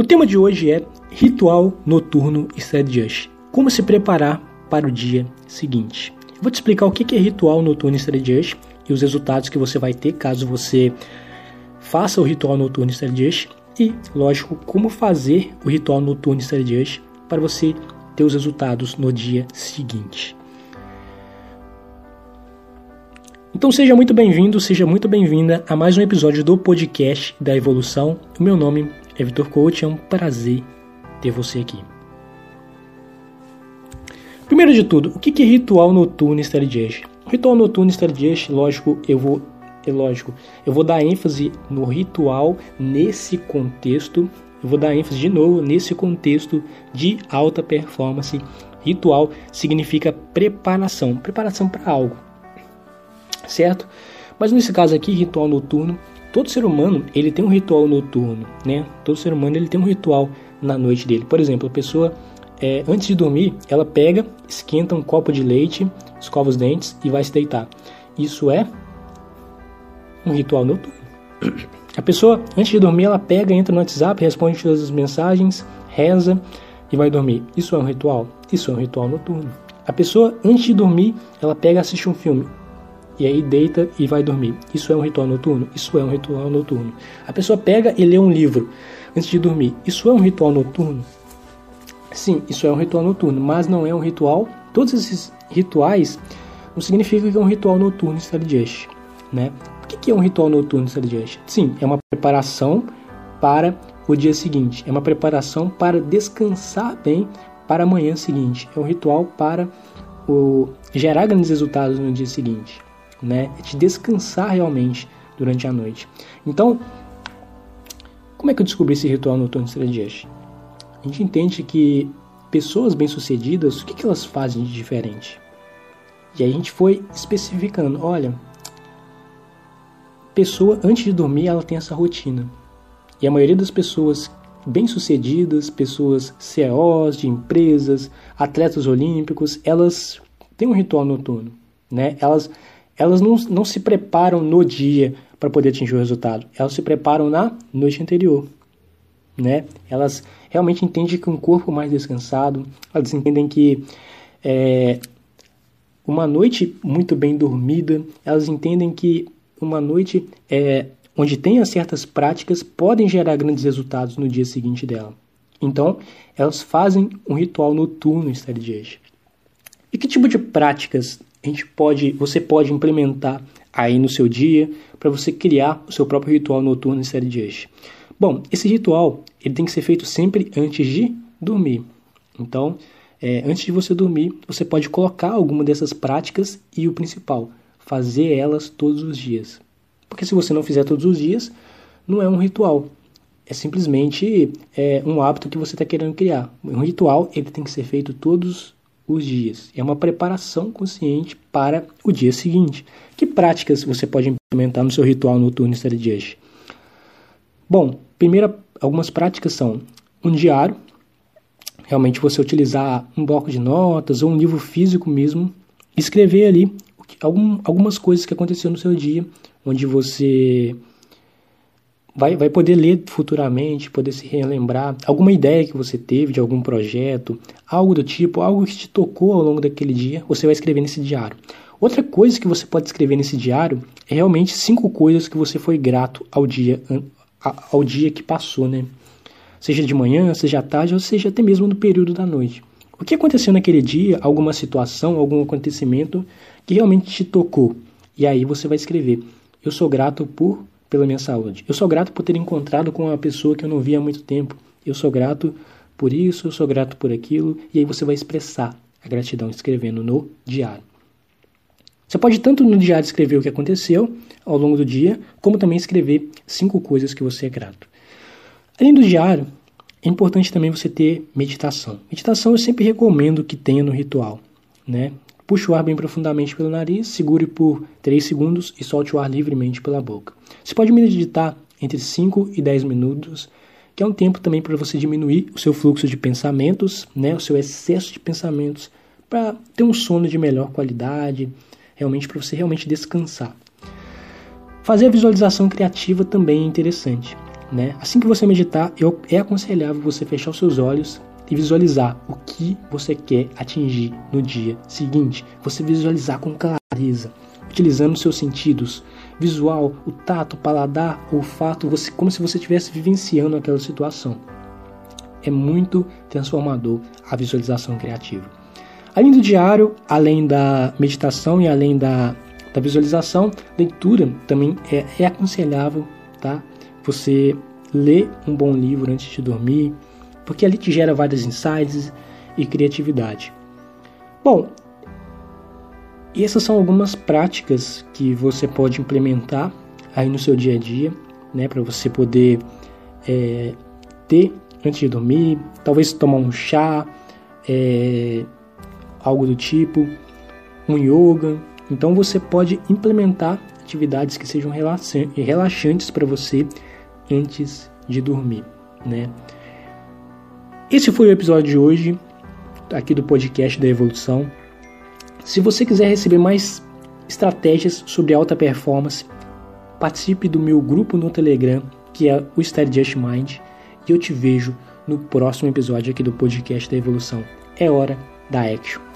O tema de hoje é Ritual Noturno e Just. Como se preparar para o dia seguinte. Eu vou te explicar o que é Ritual Noturno e Just e os resultados que você vai ter caso você faça o Ritual Noturno e Just e, lógico, como fazer o Ritual Noturno e Just para você ter os resultados no dia seguinte. Então seja muito bem-vindo, seja muito bem-vinda a mais um episódio do podcast da Evolução. O meu nome é Vitor Coach, é um prazer ter você aqui. Primeiro de tudo, o que é ritual noturno Stardiest? Ritual noturno Stardiest, lógico, eu vou é lógico, eu vou dar ênfase no ritual nesse contexto, eu vou dar ênfase de novo nesse contexto de alta performance. Ritual significa preparação, preparação para algo certo? Mas nesse caso aqui, ritual noturno, todo ser humano ele tem um ritual noturno, né? Todo ser humano ele tem um ritual na noite dele. Por exemplo, a pessoa é, antes de dormir, ela pega, esquenta um copo de leite, escova os dentes e vai se deitar. Isso é um ritual noturno. A pessoa, antes de dormir, ela pega, entra no WhatsApp, responde todas as mensagens, reza e vai dormir. Isso é um ritual? Isso é um ritual noturno. A pessoa, antes de dormir, ela pega, assiste um filme e aí deita e vai dormir. Isso é um ritual noturno? Isso é um ritual noturno. A pessoa pega e lê um livro antes de dormir. Isso é um ritual noturno? Sim, isso é um ritual noturno, mas não é um ritual. Todos esses rituais não significam que é um ritual noturno Stardust, né? O que é um ritual noturno Stardust? Sim, é uma preparação para o dia seguinte. É uma preparação para descansar bem para a manhã seguinte. É um ritual para o, gerar grandes resultados no dia seguinte né? É te descansar realmente durante a noite. Então, como é que eu descobri esse ritual noturno Srediash? A gente entende que pessoas bem-sucedidas, o que, que elas fazem de diferente? E aí a gente foi especificando, olha, pessoa antes de dormir ela tem essa rotina. E a maioria das pessoas bem-sucedidas, pessoas CEOs de empresas, atletas olímpicos, elas têm um ritual noturno, né? Elas elas não, não se preparam no dia para poder atingir o resultado, elas se preparam na noite anterior. Né? Elas realmente entendem que um corpo mais descansado, elas entendem que é, uma noite muito bem dormida, elas entendem que uma noite é, onde tenha certas práticas podem gerar grandes resultados no dia seguinte dela. Então, elas fazem um ritual noturno em Stargate. E que tipo de práticas gente pode, você pode implementar aí no seu dia para você criar o seu próprio ritual noturno em série de eixo. Bom, esse ritual ele tem que ser feito sempre antes de dormir. Então, é, antes de você dormir, você pode colocar alguma dessas práticas e o principal, fazer elas todos os dias. Porque se você não fizer todos os dias, não é um ritual. É simplesmente é, um hábito que você está querendo criar. Um ritual ele tem que ser feito todos os dias. É uma preparação consciente para o dia seguinte. Que práticas você pode implementar no seu ritual noturno de hoje? Bom, primeira, algumas práticas são um diário, realmente você utilizar um bloco de notas ou um livro físico mesmo, escrever ali algum, algumas coisas que aconteceram no seu dia, onde você vai, vai poder ler futuramente, poder se relembrar alguma ideia que você teve de algum projeto, algo do tipo, algo que te tocou ao longo daquele dia, você vai escrever nesse diário. Outra coisa que você pode escrever nesse diário é realmente cinco coisas que você foi grato ao dia, ao dia que passou, né? Seja de manhã, seja à tarde, ou seja até mesmo no período da noite. O que aconteceu naquele dia, alguma situação, algum acontecimento que realmente te tocou. E aí você vai escrever: Eu sou grato por pela minha saúde. Eu sou grato por ter encontrado com uma pessoa que eu não via há muito tempo. Eu sou grato por isso, eu sou grato por aquilo. E aí você vai expressar a gratidão escrevendo no diário. Você pode tanto no diário escrever o que aconteceu ao longo do dia, como também escrever cinco coisas que você é grato. Além do diário, é importante também você ter meditação. Meditação eu sempre recomendo que tenha no ritual, né? Puxe o ar bem profundamente pelo nariz, segure por 3 segundos e solte o ar livremente pela boca. Você pode meditar entre 5 e 10 minutos, que é um tempo também para você diminuir o seu fluxo de pensamentos, né, o seu excesso de pensamentos, para ter um sono de melhor qualidade, realmente para você realmente descansar. Fazer a visualização criativa também é interessante. Né? Assim que você meditar, é aconselhável você fechar os seus olhos e visualizar o que você quer atingir no dia seguinte. Você visualizar com clareza, utilizando seus sentidos, visual, o tato, o paladar, o olfato, você, como se você estivesse vivenciando aquela situação. É muito transformador a visualização criativa. Além do diário, além da meditação e além da, da visualização, leitura também é, é aconselhável, tá? Você ler um bom livro antes de dormir, porque ali te gera vários insights e criatividade. Bom, essas são algumas práticas que você pode implementar aí no seu dia a dia, né, para você poder é, ter antes de dormir, talvez tomar um chá, é, algo do tipo, um yoga. Então você pode implementar atividades que sejam relaxantes para você antes de dormir, né? Esse foi o episódio de hoje, aqui do podcast da Evolução. Se você quiser receber mais estratégias sobre alta performance, participe do meu grupo no Telegram, que é o Study Just Mind, e eu te vejo no próximo episódio aqui do podcast da Evolução. É hora da action.